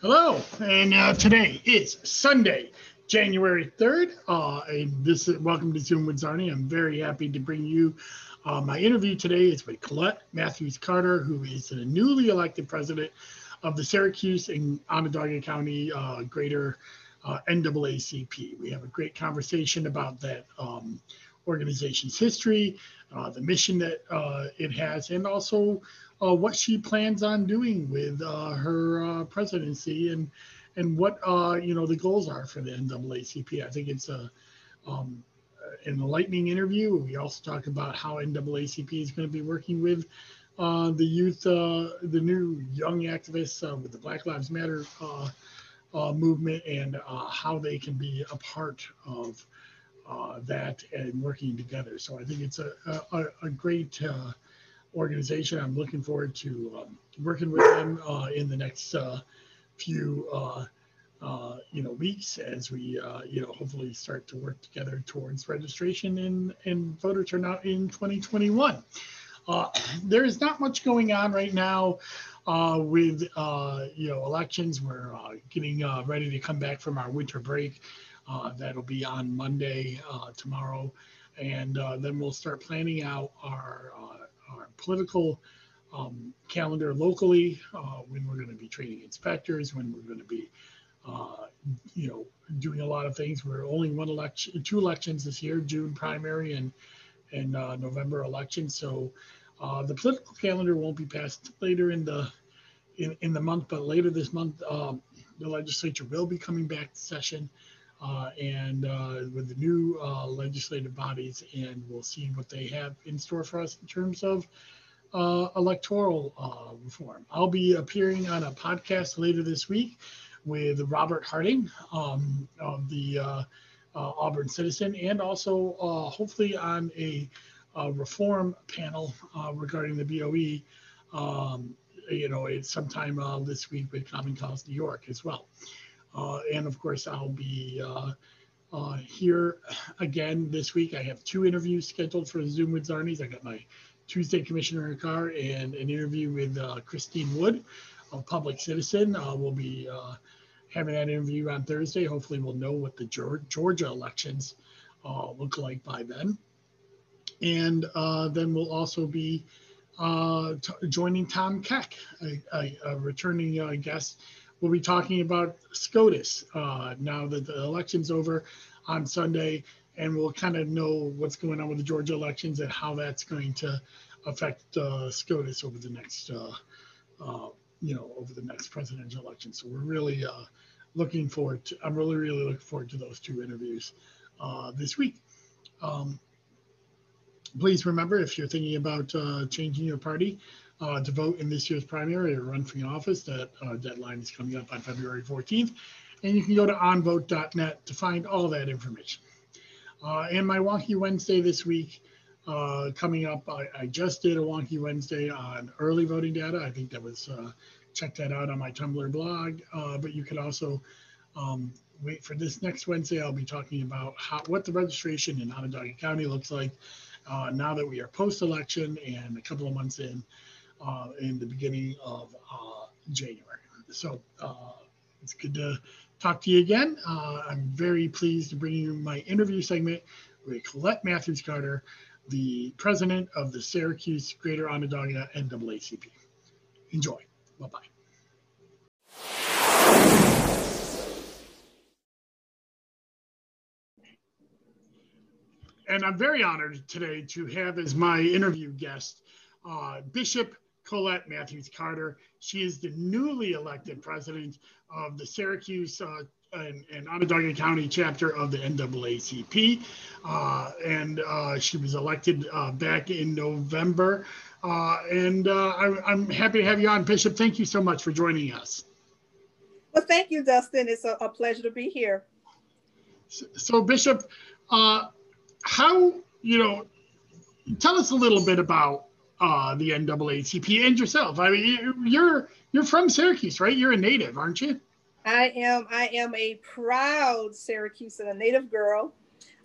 Hello, and uh, today is Sunday, January 3rd. Uh, this is welcome to Zoom with Czarny. I'm very happy to bring you uh, my interview today. is with Colette Matthews Carter, who is the newly elected president of the Syracuse and Onondaga County uh, Greater uh, NAACP. We have a great conversation about that um, organization's history, uh, the mission that uh, it has, and also uh, what she plans on doing with uh, her uh, presidency and and what you know the goals are for the NAACP. I think it's a um, an enlightening interview. We also talk about how NAACP is going to be working with uh, the youth, uh, the new young activists uh, with the Black Lives Matter movement, and how they can be a part of uh, that and working together. So I think it's a, a, a great uh, organization. I'm looking forward to um, working with them uh, in the next uh, few uh, uh, you know weeks as we you know hopefully start to work together towards registration and, and voter turnout in 2021. there is not much going on right now with you know elections. We're getting ready to come back from our winter break. Uh, that'll be on Monday, uh, tomorrow. And uh, then we'll start planning out our, uh, our political um, calendar locally, uh, when we're going to be training inspectors, when we're going to be, uh, you know, doing a lot of things. We're only one election, two elections this year, June primary and, and November election. So the political calendar won't be passed later in the, in, in the month, but later this month, um, the legislature will be coming back to session uh, and uh, with the new uh, legislative bodies, and we'll see what they have in store for us in terms of uh, electoral uh, reform. I'll be appearing on a podcast later this week with Robert Harding um, of the uh, Auburn Citizen, and also hopefully on a, reform panel regarding the BOE. Um, you know, it's sometime this week with Common Cause New York as well. Uh, and of course, I'll be uh, uh, here again this week. I have two interviews scheduled for Zoom with Czarny's. I got my Tuesday Commissioner car and an interview with Christine Wood, a public citizen. we'll be having that interview on Thursday. Hopefully, we'll know what the Georgia elections uh, look like by then. And uh, then we'll also be uh, joining Tom Keck, a, a, a returning guest we'll be talking about SCOTUS uh, now that the election's over on Sunday, and we'll kind of know what's going on with the Georgia elections and how that's going to affect uh, SCOTUS over the next, uh, uh you know, over the next presidential election. So we're really uh, looking forward to. I'm really, really looking forward to those two interviews this week. Um, please remember if you're thinking about changing your party uh, to vote in this year's primary or run for office. That uh, deadline is coming up on February 14th. And you can go to onvote.net to find all that information. Uh, and my Wonky Wednesday this week uh, coming up, I, I, just did a Wonky Wednesday on early voting data. I think that was, uh, check that out on my Tumblr blog. Uh, but you can also um, wait for this next Wednesday. I'll be talking about how, what the registration in Onondaga County looks like now that we are post election and a couple of months in uh, in the beginning of uh, January. So uh, it's good to talk to you again. Uh, I'm very pleased to bring you my interview segment with Colette Matthews Carter, the president of the Syracuse Greater Onondaga NAACP. Enjoy. Bye bye. And I'm very honored today to have as my interview guest uh, Bishop Colette Matthews Carter. She is the newly elected president of the Syracuse uh, and, and, Onondaga County chapter of the NAACP. Uh, and uh, she was elected uh, back in November. Uh, and uh, I, am happy to have you on, Bishop. Thank you so much for joining us. Well, thank you, Dustin. It's a, a pleasure to be here. So, so Bishop, how, you know, tell us a little bit about uh, the NAACP and yourself. I mean, you're you're from Syracuse, right? You're a native, aren't you? I am. I am a proud Syracuse and a native girl.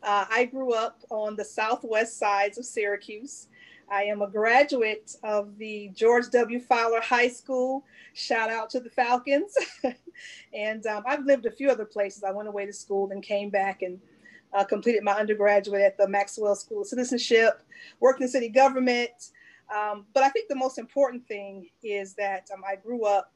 Uh, I grew up on the southwest sides of Syracuse. I am a graduate of the George W. Fowler High School. Shout out to the Falcons. and um, I've lived a few other places. I went away to school and came back and uh, completed my undergraduate at the Maxwell School of Citizenship, worked in city government. Um, but I think the most important thing is that um, I grew up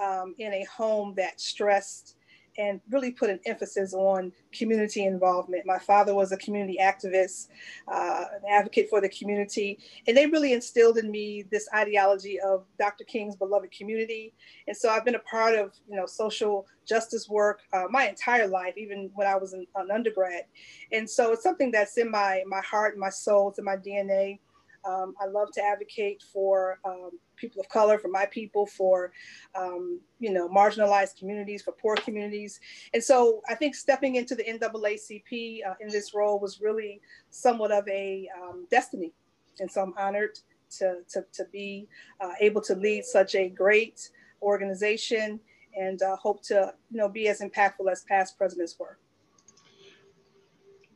um, in a home that stressed and really put an emphasis on community involvement. My father was a community activist, uh, an advocate for the community, and they really instilled in me this ideology of Dr. King's beloved community. And so I've been a part of, you know, social justice work uh, my entire life, even when I was an, an undergrad. And so it's something that's in my my heart, my soul, it's in my DNA. Um, I love to advocate for um, people of color, for my people, for um, you know marginalized communities, for poor communities, and so I think stepping into the NAACP uh, in this role was really somewhat of a um, destiny, and so I'm honored to to, to be uh, able to lead such a great organization, and uh, hope to you know be as impactful as past presidents were.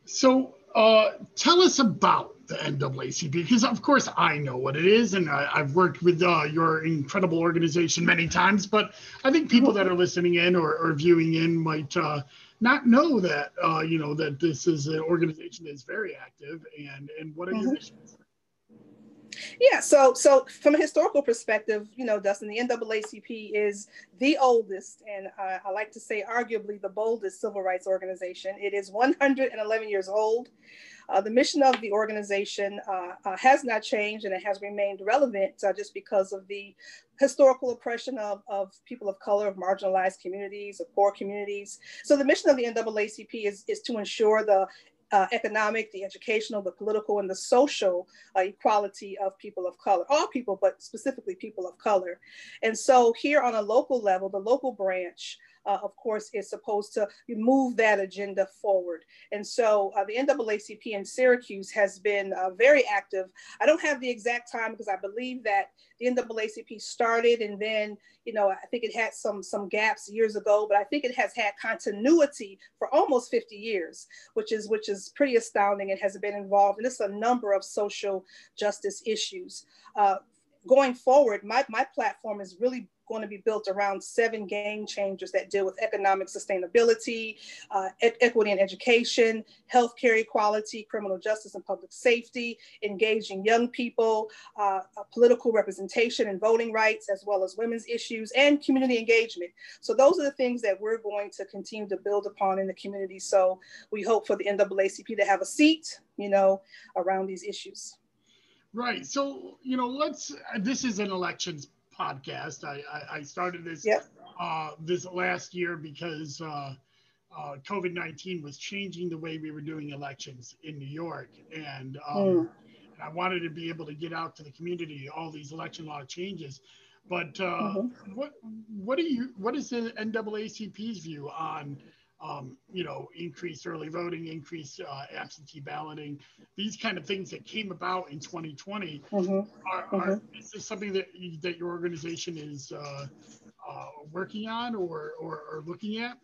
So uh, tell us about the NAACP because, of course, I know what it is, and I, have worked with uh, your incredible organization many times. But I think people that are listening in or, or viewing in might uh, not know that uh, you know that this is an organization that is very active. And and what are your mm-hmm. missions? Yeah, so so from a historical perspective, you know, Dustin, the NAACP is the oldest and uh, I like to say arguably the boldest civil rights organization. It is 111 years old. Uh, the mission of the organization uh, uh, has not changed and it has remained relevant uh, just because of the historical oppression of, of people of color, of marginalized communities, of poor communities. So the mission of the NAACP is, is to ensure the uh, economic, the educational, the political, and the social uh, equality of people of color, all people, but specifically people of color. And so here on a local level, the local branch uh, of course, is supposed to move that agenda forward. And so uh, the NAACP in Syracuse has been uh, very active. I don't have the exact time because I believe that the NAACP started and then, you know, I think it had some, some gaps years ago, but I think it has had continuity for almost 50 years, which is, which is pretty astounding and has been involved in this a number of social justice issues. Uh, going forward, my, my platform is really going to be built around seven game changers that deal with economic sustainability, uh, e- equity and education, healthcare equality, criminal justice and public safety, engaging young people, uh, political representation and voting rights, as well as women's issues and community engagement. So those are the things that we're going to continue to build upon in the community. So we hope for the NAACP to have a seat, you know, around these issues. Right. So, you know, let's, this is an elections podcast. I, I, I started this yep. uh, this last year because uh, uh, COVID 19 was changing the way we were doing elections in New York. And, um, mm. and I wanted to be able to get out to the community, all these election law changes. But uh, mm-hmm. what what do you what is the NAACP's view on um, you know, increased early voting, increased uh, absentee balloting, these kind of things that came about in 2020. Mm-hmm. Are, are, mm-hmm. Is this something that that your organization is uh, uh, working on or, or, or looking at?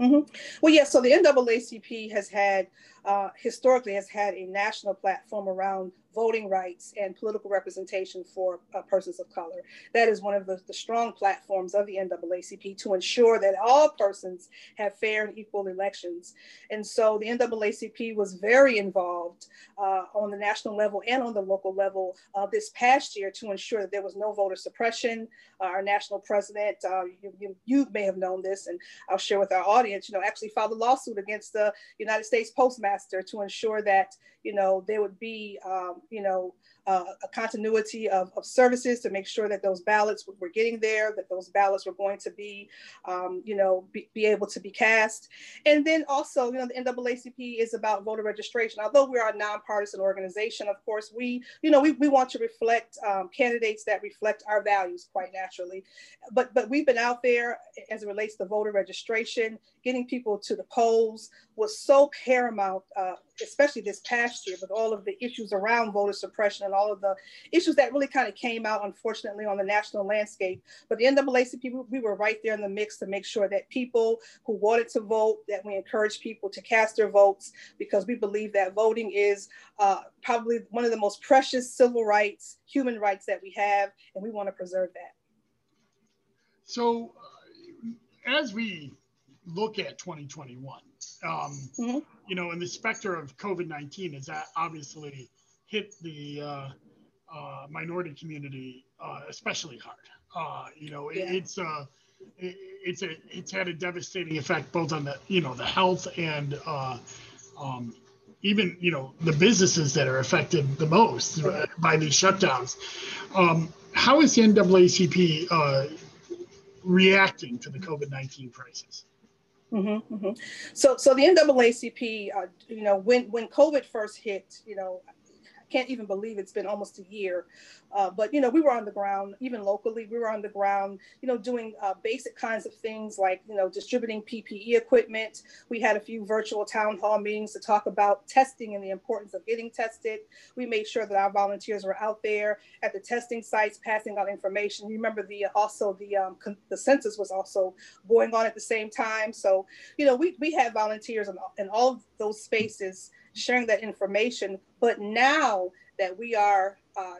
Mm-hmm. Well, yeah. So the NAACP has had uh, historically has had a national platform around voting rights and political representation for uh, persons of color. That is one of the, the, strong platforms of the NAACP to ensure that all persons have fair and equal elections. And so the NAACP was very involved uh, on the national level and on the local level uh, this past year to ensure that there was no voter suppression. Uh, our national president, uh, you, you, you, may have known this, and I'll share with our audience, you know, actually filed a lawsuit against the United States Postmaster to ensure that, you know, there would be um, you know, uh, a continuity of, of services to make sure that those ballots were getting there, that those ballots were going to be, um, you know, be, be, able to be cast. And then also, you know, the NAACP is about voter registration. Although we are a nonpartisan organization, of course, we, you know, we, we want to reflect um, candidates that reflect our values quite naturally. But, but we've been out there as it relates to voter registration, getting people to the polls was so paramount uh, especially this past year with all of the issues around voter suppression and all of the issues that really kind of came out, unfortunately, on the national landscape. But the NAACP, we were right there in the mix to make sure that people who wanted to vote, that we encourage people to cast their votes because we believe that voting is uh, probably one of the most precious civil rights, human rights that we have, and we want to preserve that. So, uh, as we look at 2021, um, mm-hmm. you know, and the specter of COVID 19 has obviously hit the uh, uh, minority community uh, especially hard. Uh, you know, yeah. it's uh, it's a it's had a devastating effect both on the you know the health and uh, um, even you know the businesses that are affected the most by these shutdowns. Um, how is the NAACP uh, reacting to the COVID nineteen crisis? Mm-hmm, mm-hmm. So, so the NAACP, uh, you know, when when COVID first hit, you know, can't even believe it's been almost a year. Uh, but you know, we were on the ground, even locally, we were on the ground, you know, doing uh, basic kinds of things like you know distributing PPE equipment. We had a few virtual town hall meetings to talk about testing and the importance of getting tested. We made sure that our volunteers were out there at the testing sites, passing out information. You Remember the also the um, con- the census was also going on at the same time. So you know, we we had volunteers in, in all those spaces sharing that information. But now that we are uh,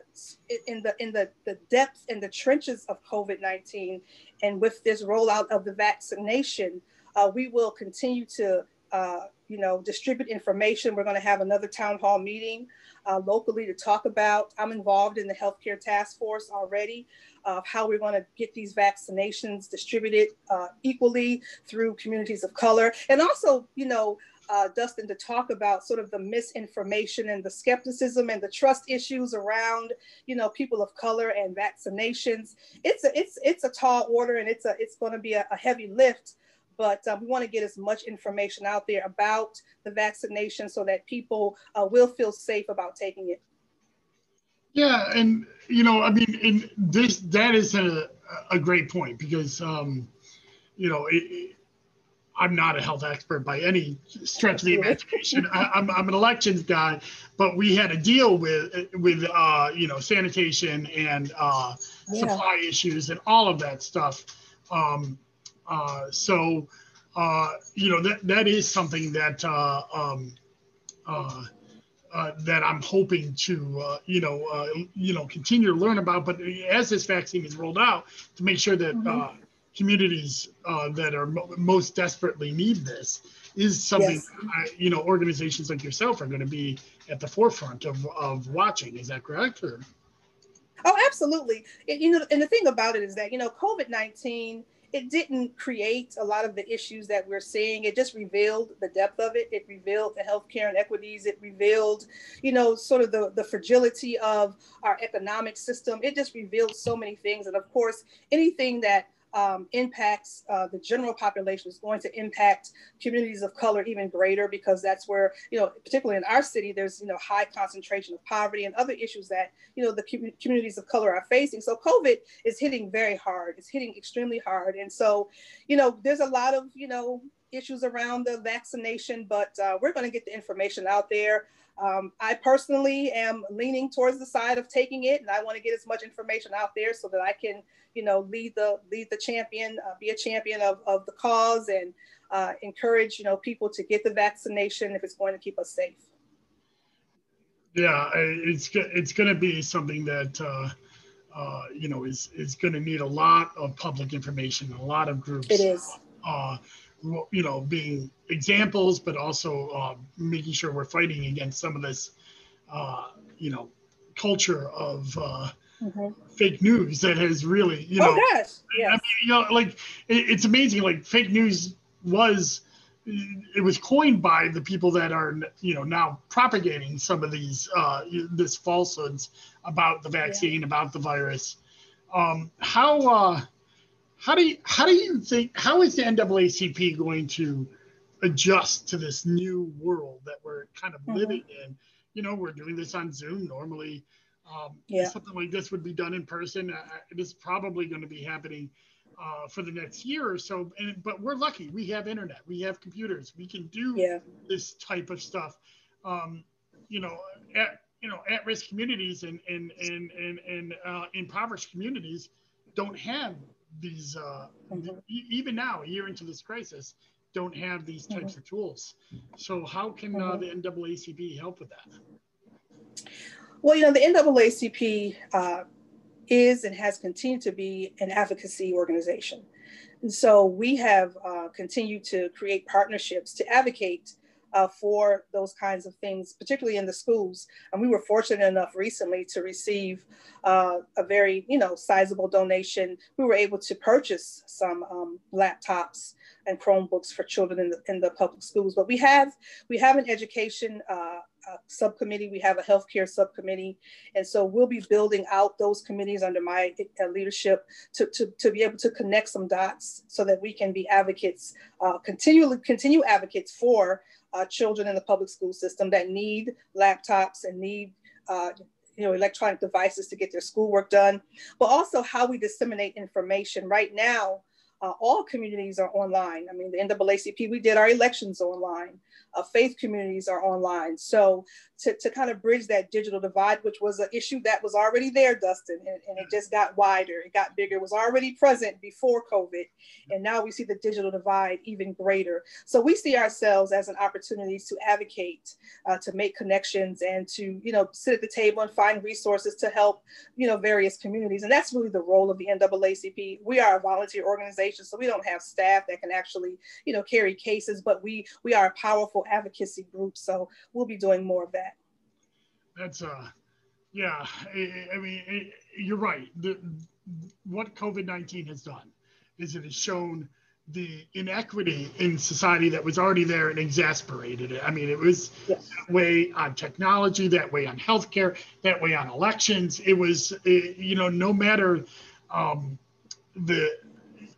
in the in the, the depths and the trenches of COVID-19, and with this rollout of the vaccination, uh, we will continue to uh, you know distribute information. We're going to have another town hall meeting uh, locally to talk about. I'm involved in the healthcare task force already of how we're going to get these vaccinations distributed uh, equally through communities of color, and also you know uh, Dustin to talk about sort of the misinformation and the skepticism and the trust issues around, you know, people of color and vaccinations. It's a it's it's a tall order and it's a it's going to be a, a heavy lift, but uh, we want to get as much information out there about the vaccination so that people uh, will feel safe about taking it. Yeah, and you know, I mean, in this that is a a great point because um, you know. It, I'm not a health expert by any stretch of the imagination. I, am I'm, I'm an elections guy, but we had to deal with with uh, you know sanitation and uh, yeah. supply issues and all of that stuff. Um, uh, so uh, you know that that is something that uh, um, uh, that I'm hoping to you know you know continue to learn about. But as this vaccine is rolled out, to make sure that mm-hmm communities uh, that are mo- most desperately need this is something yes. I, you know organizations like yourself are going to be at the forefront of, of watching is that correct or? oh absolutely it, you know and the thing about it is that you know covid-19 it didn't create a lot of the issues that we're seeing. It just revealed the depth of it. It revealed the healthcare inequities. It revealed, you know, sort of the, the fragility of our economic system. It just revealed so many things. And of course, anything that um, impacts uh, the general population is going to impact communities of color even greater because that's where you know particularly in our city there's you know high concentration of poverty and other issues that you know the com- communities of color are facing. So covid is hitting very hard. It's hitting extremely hard. And so you know there's a lot of you know issues around the vaccination but uh, we're going to get the information out there um, I personally am leaning towards the side of taking it, and I want to get as much information out there so that I can, you know, lead the lead the champion, uh, be a champion of, of the cause, and uh, encourage you know people to get the vaccination if it's going to keep us safe. Yeah, it's it's going to be something that. Uh, uh, you know, is is going to need a lot of public information, a lot of groups. It is. Uh, you know, being examples, but also uh, making sure we're fighting against some of this, uh, you know, culture of uh, mm-hmm. fake news that has really, you know, oh, gosh. yes. I mean, you know, like it, it's amazing. Like fake news was, it was coined by the people that are, you know, now propagating some of these, uh, this falsehoods about the vaccine, yeah. about the virus. Um, how, uh, how do you how do you think how is the NAACP going to adjust to this new world that we're kind of mm-hmm. living in? You know, we're doing this on Zoom. Normally, um, yeah. something like this would be done in person. Uh, it is probably going to be happening uh, for the next year or so. And, but we're lucky. We have internet. We have computers. We can do yeah. this type of stuff. um, you know, at, you know, at-risk communities and and and and, and uh, impoverished communities don't have these. Uh, Mhm. e- even now, a year into this crisis, don't have these types Mm-hmm. of tools. So how can uh, the NAACP help with that? Well, you know, the NAACP uh, is and has continued to be an advocacy organization. And so we have uh, continued to create partnerships to advocate uh, for those kinds of things, particularly in the schools. And we were fortunate enough recently to receive uh, a very, you know, sizable donation. We were able to purchase some um, laptops and Chromebooks for children in the, in the public schools. But we have we have an education uh, uh, subcommittee. We have a healthcare subcommittee, and so we'll be building out those committees under my uh, leadership to, to, to be able to connect some dots so that we can be advocates, uh, continually continue advocates for uh, children in the public school system that need laptops and need uh, you know electronic devices to get their schoolwork done, but also how we disseminate information. Right now, uh, all communities are online. I mean, the NAACP, we did our elections online. Uh, faith communities are online. So to, to kind of bridge that digital divide, which was an issue that was already there, Dustin, and, and it just got wider, it got bigger, it was already present before COVID. And now we see the digital divide even greater. So we see ourselves as an opportunity to advocate, uh, to make connections and to, you know, sit at the table and find resources to help, you know, various communities. And that's really the role of the NAACP. We are a volunteer organization, so we don't have staff that can actually, you know, carry cases, but we we are a powerful advocacy group. So we'll be doing more of that. That's uh, yeah. I, I mean, it, you're right. The, what COVID nineteen has done is it has shown the inequity in society that was already there and exasperated it. I mean, it was Yes. that way on technology, that way on healthcare, that way on elections. It was, it, you know, no matter um, the,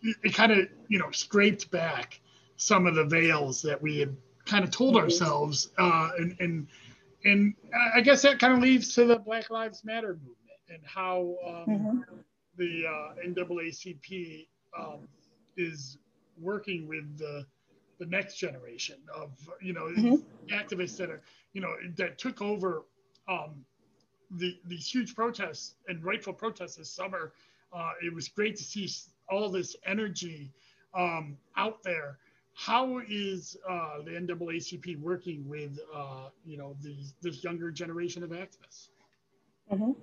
it kind of, you know, scraped back some of the veils that we had kind of told Mhm. ourselves. Uh, and, and, and I guess that kind of leads to the Black Lives Matter movement and how um, Mhm. the uh, NAACP um, is working with the, the next generation of, you know, Mhm. activists that are, you know, that took over um, the, these huge protests and rightful protests this summer. Uh, it was great to see all this energy um, out there. How is uh, the NAACP working with, uh, you know, these, this younger generation of activists? Mhm.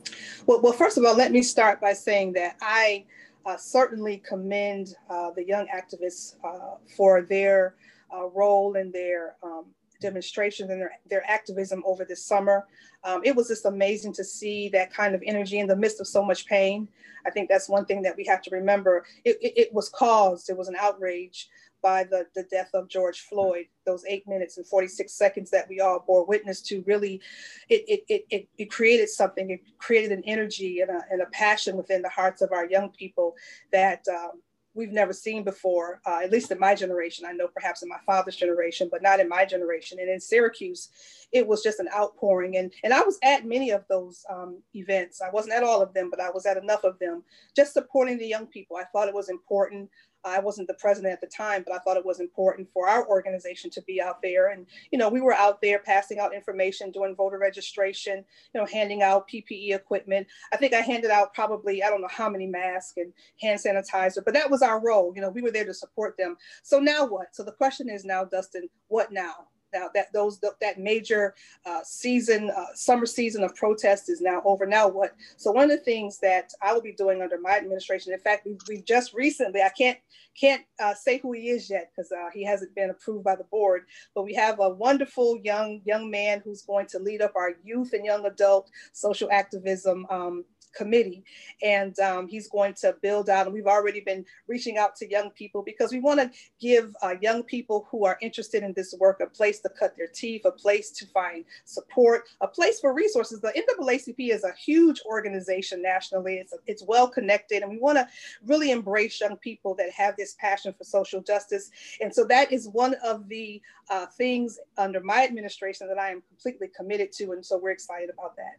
Well, well, first of all, let me start by saying that I uh, certainly commend uh, the young activists uh, for their uh, role and their um, demonstrations and their, their activism over this summer. Um, it was just amazing to see that kind of energy in the midst of so much pain. I think that's one thing that we have to remember. It, it, it was caused, it was an outrage by the, the death of George Floyd, those eight minutes and 46 seconds that we all bore witness to really, it, it, it, it, it created something, it created an energy and a, and a passion within the hearts of our young people that um, we've never seen before, uh, at least in my generation. I know perhaps in my father's generation, but not in my generation. And in Syracuse, it was just an outpouring. And, and I was at many of those um, events. I wasn't at all of them, but I was at enough of them, just supporting the young people. I thought it was important. I wasn't the president at the time, but I thought it was important for our organization to be out there. And, you know, we were out there passing out information, doing voter registration, you know, handing out PPE equipment. I think I handed out probably, I don't know how many masks and hand sanitizer, but that was our role. You know, we were there to support them. So now what? So the question is now, Dustin, what now? Now that those that major uh, season, uh, summer season of protest is now over. Now what? So one of the things that I will be doing under my administration, in fact, we've, we've just recently, I can't can't uh, say who he is yet because uh, he hasn't been approved by the board, but we have a wonderful young young man who's going to lead up our youth and young adult social activism um, committee and um, he's going to build out and we've already been reaching out to young people because we want to give uh, young people who are interested in this work a place to cut their teeth a place to find support a place for resources. The naacp is a huge organization nationally. It's, it's well connected and we want to really embrace young people that have this passion for social justice. And so that is one of the uh, things under my administration that i am completely committed to and so we're excited about that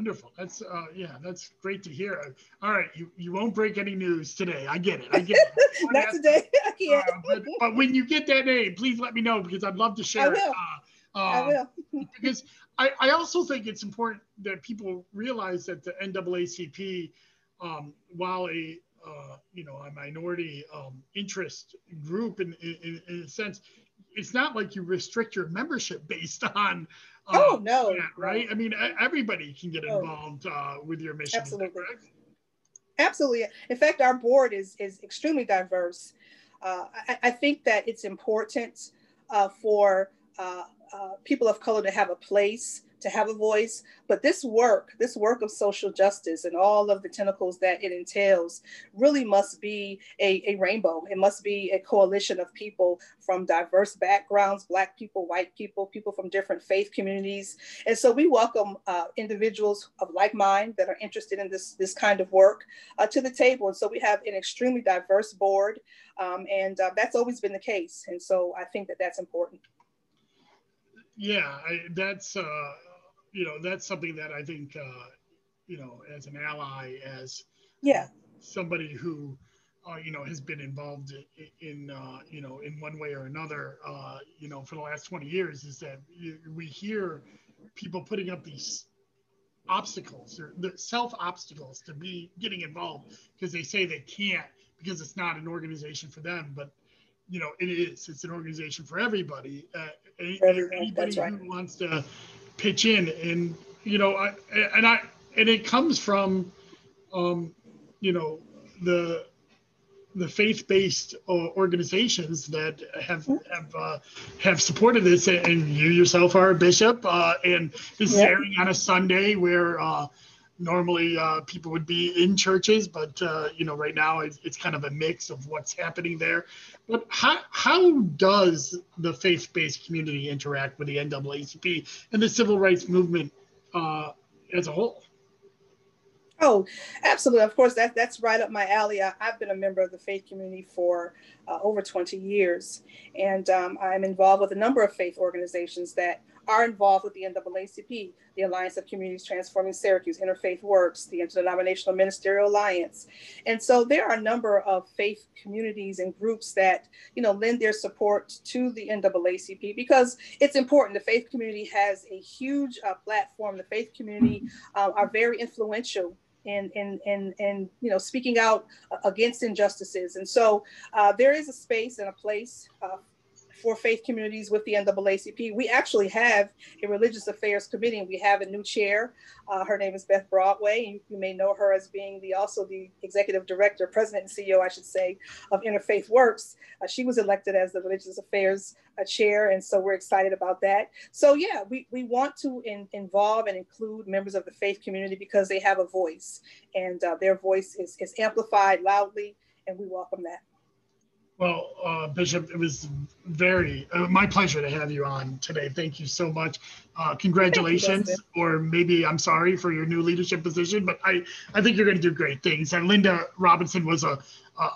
Wonderful. That's uh, yeah, that's great to hear. All right, you, you won't break any news today. I get it. I get it. not today i Uh, can't but, but when you get that name, please let me know because I'd love to share I it will. uh, I Um, will. because I, I also think it's important that people realize that the NAACP, um, while a uh, you know a minority um, interest group in, in in a sense, it's not like you restrict your membership based on. Oh, no, that, right? I mean, everybody can get Oh. involved uh, with your mission. Absolutely. correct? Absolutely. In fact, our board is is extremely diverse. Uh, I, I think that it's important uh, for uh, uh, people of color to have a place, to have a voice. But this work, this work of social justice and all of the tentacles that it entails, really must be a, a rainbow. It must be a coalition of people from diverse backgrounds Black people, white people, people from different faith communities. And so we welcome uh, individuals of like mind that are interested in this, this kind of work uh, to the table. And so we have an extremely diverse board, um, and uh, that's always been the case. And so I think that that's important. Yeah, I, that's uh, you know that's something that I think uh, you know as an ally, as Yeah, somebody who uh, you know has been involved in, in uh, you know in one way or another uh, you know for the last 20 years is that we hear people putting up these obstacles or the self obstacles to be getting involved because they say they can't because it's not an organization for them but you know it is it's an organization for everybody uh, any- For everyone, anybody right. who wants to pitch in. And you know I, and i and it comes from um you know the the faith-based uh, organizations that have have uh, have supported this, and you yourself are a bishop, uh, and this is airing on a Sunday where uh, normally uh, people would be in churches, but uh, you know right now it's, it's kind of a mix of what's happening there. But how how does the faith-based community interact with the NAACP and the civil rights movement uh, as a whole? Oh, absolutely. Of course, that, that's right up my alley. I, I've been a member of the faith community for uh, over 20 years, and um, I'm involved with a number of faith organizations that are involved with the NAACP, the Alliance of Communities Transforming Syracuse, Interfaith Works, the Interdenominational Ministerial Alliance. And so there are a number of faith communities and groups that, you know, lend their support to the NAACP because it's important. The faith community has a huge uh, platform. The faith community uh, are very influential in in in in you know speaking out against injustices and so uh, there is a space and a place uh, for faith communities with the NAACP. We actually have a religious affairs committee, and we have a new chair. Uh, her name is Beth Broadway. You, you may know her as being the also the executive director, president and CEO, I should say, of Interfaith Works. Uh, she was elected as the religious affairs uh, chair, and so we're excited about that. So yeah, we, we want to in, involve and include members of the faith community because they have a voice, and uh, their voice is, is amplified loudly, and we welcome that. Well, uh, Bishop, it was very uh, my pleasure to have you on today. Thank you so much. Uh, congratulations, Dustin. or maybe I'm sorry for your new leadership position, but I, I think you're going to do great things. And Linda Robinson was a,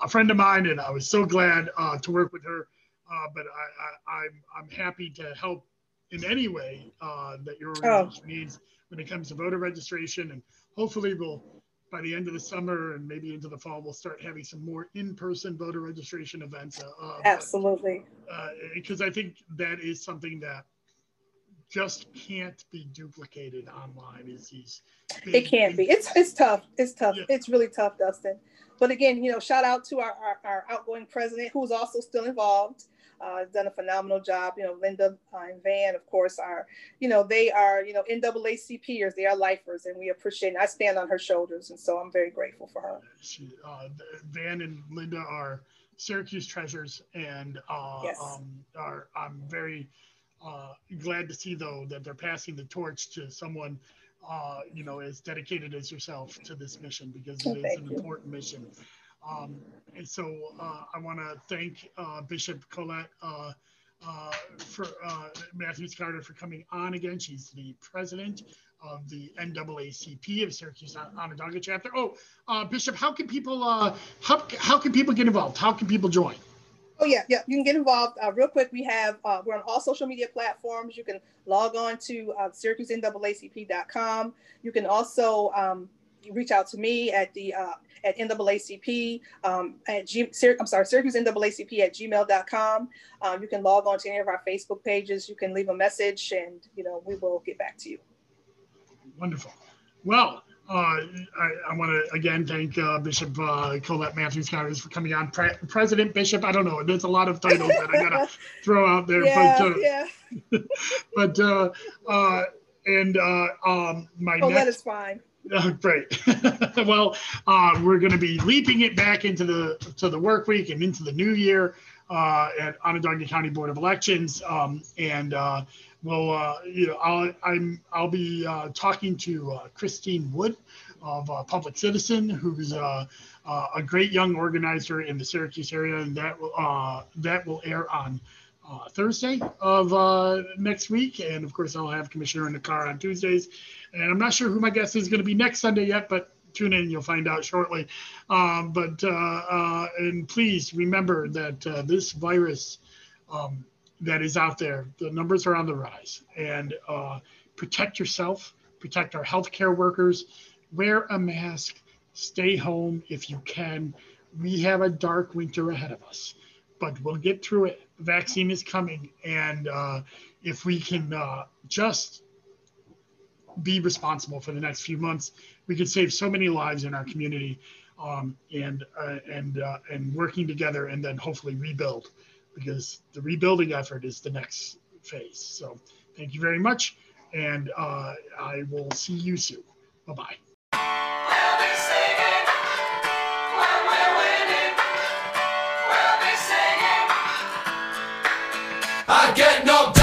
a friend of mine, and I was so glad uh, to work with her. Uh, but I, I, I'm, I'm happy to help in any way uh, that your organization needs when it comes to voter registration, and hopefully we'll by the end of the summer and maybe into the fall, we'll start having some more in-person voter registration events. Uh, uh, Absolutely. uh, because I think that is something that just can't be duplicated online. Is these? It can't be. It's it's tough. It's tough. Yeah. It's really tough, Dustin. But again, you know, shout out to our, our, our outgoing president, who's also still involved. Uh, has done a phenomenal job. You know, Linda and Van, of course, are you know they are you know NAACPers. They are lifers, and we appreciate. And I stand on her shoulders, and so I'm very grateful for her. She, uh, Van and Linda are Syracuse treasures, and uh, Yes. um, are I'm very uh, glad to see though that they're passing the torch to someone. Uh, you know, as dedicated as yourself to this mission because Oh, it is an you. important mission. Um, and so uh, I want to thank uh, Bishop Colette uh, uh, for uh, Matthews Carter for coming on again. She's the president of the NAACP of Syracuse Onondaga chapter. Oh, Bishop, how can people how, how can people get involved? How can people join? Oh yeah, yeah. You can get involved uh, real quick. We have uh, we're on all social media platforms. You can log on to uh, SyracuseNAACP.com. You can also um, reach out to me at the uh, at NAACP um, at G, I'm sorry, Syracuse NAACP at gmail.com. Um, you can log on to any of our Facebook pages. You can leave a message, and you know we will get back to you. Wonderful. Well, uh, I, I want to again thank uh, Bishop uh, Colette Matthews Carter for coming on. Pre- President Bishop, I don't know. There's a lot of titles that I gotta throw out there. Yeah, but uh, yeah. but uh, uh, and uh, um, my Colette next is fine. Oh, great. well, uh, we're going to be leaping it back into the to the work week and into the new year uh, at Onondaga County Board of Elections, um, and uh, we'll uh, you know I'll I'm I'll be uh, talking to uh, Christine Wood of Public Citizen, who's a great young organizer in the Syracuse area, and that will uh, that will air on. Uh, Thursday of uh, next week, and of course I'll have Commissioner in the car on Tuesdays, and I'm not sure who my guest is going to be next Sunday yet, but tune in, you'll find out shortly. Um, but uh, uh, and please remember that uh, this virus um, that is out there, the numbers are on the rise, and uh, protect yourself, protect our healthcare workers, wear a mask, stay home if you can. We have a dark winter ahead of us, but we'll get through it. Vaccine is coming, and uh, if we can uh, just be responsible for the next few months, we could save so many lives in our community, um, and uh, and uh, and working together, and then hopefully rebuild, because the rebuilding effort is the next phase. So, thank you very much, and uh, I will see you soon. Bye bye. I get knocked